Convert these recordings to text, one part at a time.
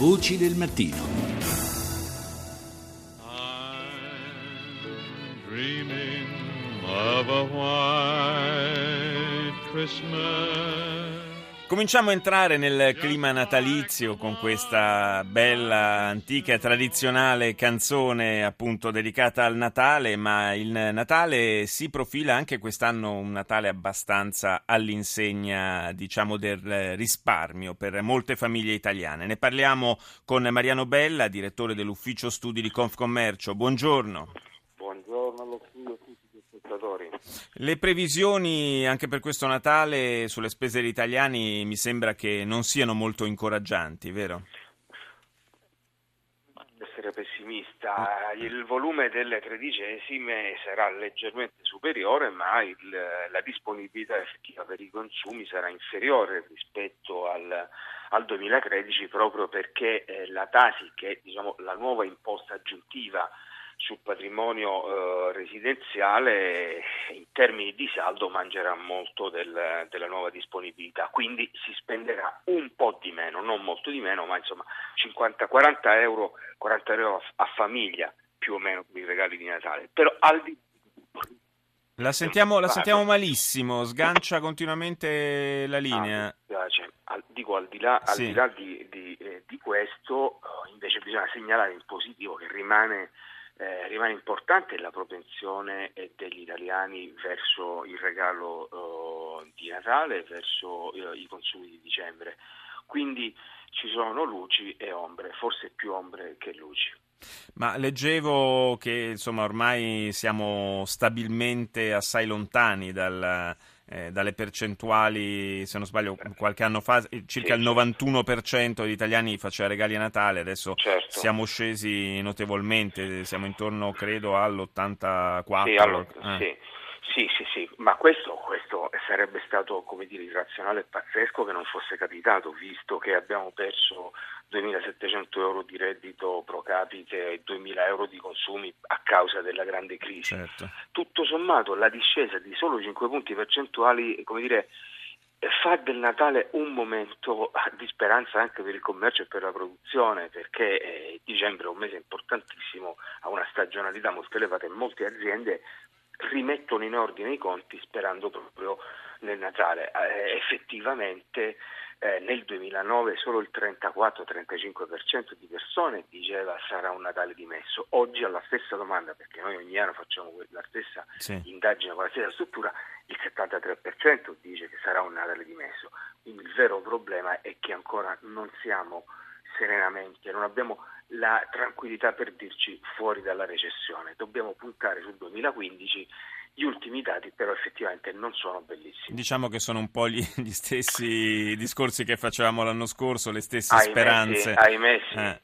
Voci del mattino. Dreaming of a white Christmas. Cominciamo a entrare nel clima natalizio con questa bella, antica e tradizionale canzone appunto dedicata al Natale, ma il Natale si profila anche quest'anno un Natale abbastanza all'insegna, diciamo, del risparmio per molte famiglie italiane. Ne parliamo con Mariano Bella, direttore dell'ufficio studi di Confcommercio. Buongiorno. Buongiorno allo studio a tutti gli spettatori. Le previsioni anche per questo Natale sulle spese degli italiani mi sembra che non siano molto incoraggianti, vero? Essere pessimista, il volume delle tredicesime sarà leggermente superiore, ma il- la disponibilità effettiva per i consumi sarà inferiore rispetto al, al 2013 proprio perché eh, la Tasi, che è diciamo, la nuova imposta aggiuntiva sul patrimonio eh, residenziale in termini di saldo mangerà molto del- della nuova disponibilità, quindi si spenderà un po' di meno, non molto di meno, ma insomma 50-40 euro, 40 euro a, famiglia più o meno per i regali di Natale. Però al di La sentiamo, la sentiamo malissimo, sgancia continuamente la Ah, linea. mi spiace. Al- dico al di là, al Sì. di, là di, di, eh, di questo, invece bisogna segnalare in positivo che rimane, eh, rimane importante la propensione eh, degli italiani verso il regalo eh, di Natale, verso eh, i consumi di dicembre. Quindi ci sono luci e ombre, forse più ombre che luci. Ma leggevo che insomma ormai siamo stabilmente assai lontani dal, eh, dalle percentuali, se non sbaglio qualche anno fa eh, circa il 91% degli italiani faceva regali a Natale, adesso Certo. siamo scesi notevolmente, siamo intorno credo all'84%. Sì, allora, eh. sì, sì, sì, sì, ma questo, questo sarebbe stato, come dire, irrazionale e pazzesco che non fosse capitato, visto che abbiamo perso 2.700 euro di reddito pro capite e 2.000 euro di consumi a causa della grande crisi. Certo. Tutto sommato la discesa di solo 5 punti percentuali, come dire, fa del Natale un momento di speranza anche per il commercio e per la produzione, perché eh, dicembre è un mese importantissimo, ha una stagionalità molto elevata e molte aziende rimettono in ordine i conti sperando proprio nel Natale. Eh, effettivamente eh, nel 2009 solo il 34-35% di persone diceva sarà un Natale dimesso. Oggi alla stessa domanda, perché noi ogni anno facciamo la stessa Sì. indagine con la stessa struttura, il 73% dice che sarà un Natale dimesso. Quindi il vero problema è che ancora non siamo serenamente, non abbiamo la tranquillità per dirci fuori dalla recessione. Dobbiamo puntare sul 2015. Gli ultimi dati però effettivamente non sono bellissimi. Diciamo che sono un po' gli, gli stessi discorsi che facevamo l'anno scorso, le stesse Ahimè, speranze. sì, ahimè sì. Eh.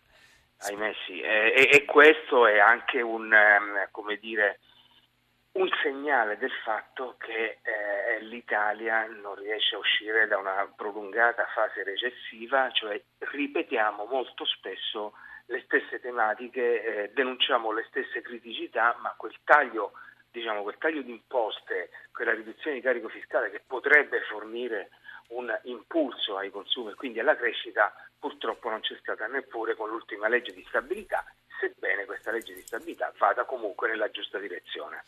Ahimè sì. E, e- questo è anche un, ehm, come dire, un segnale del fatto che eh, l'Italia non riesce a uscire da una prolungata fase recessiva, cioè ripetiamo molto spesso le stesse tematiche, eh, denunciamo le stesse criticità, ma quel taglio, diciamo, quel taglio di imposte, quella riduzione di carico fiscale che potrebbe fornire un impulso ai consumi e quindi alla crescita, purtroppo non c'è stata neppure con l'ultima legge di stabilità, sebbene questa legge di stabilità vada comunque nella giusta direzione.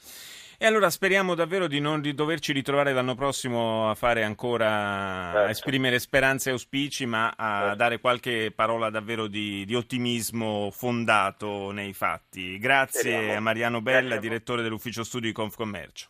E allora speriamo davvero di non di doverci ritrovare l'anno prossimo a fare ancora, a Certo. esprimere speranze e auspici, ma a Certo. dare qualche parola davvero di, di ottimismo fondato nei fatti. Grazie Speriamo. a Mariano Bella, a voi. direttore dell'ufficio studi di Confcommercio.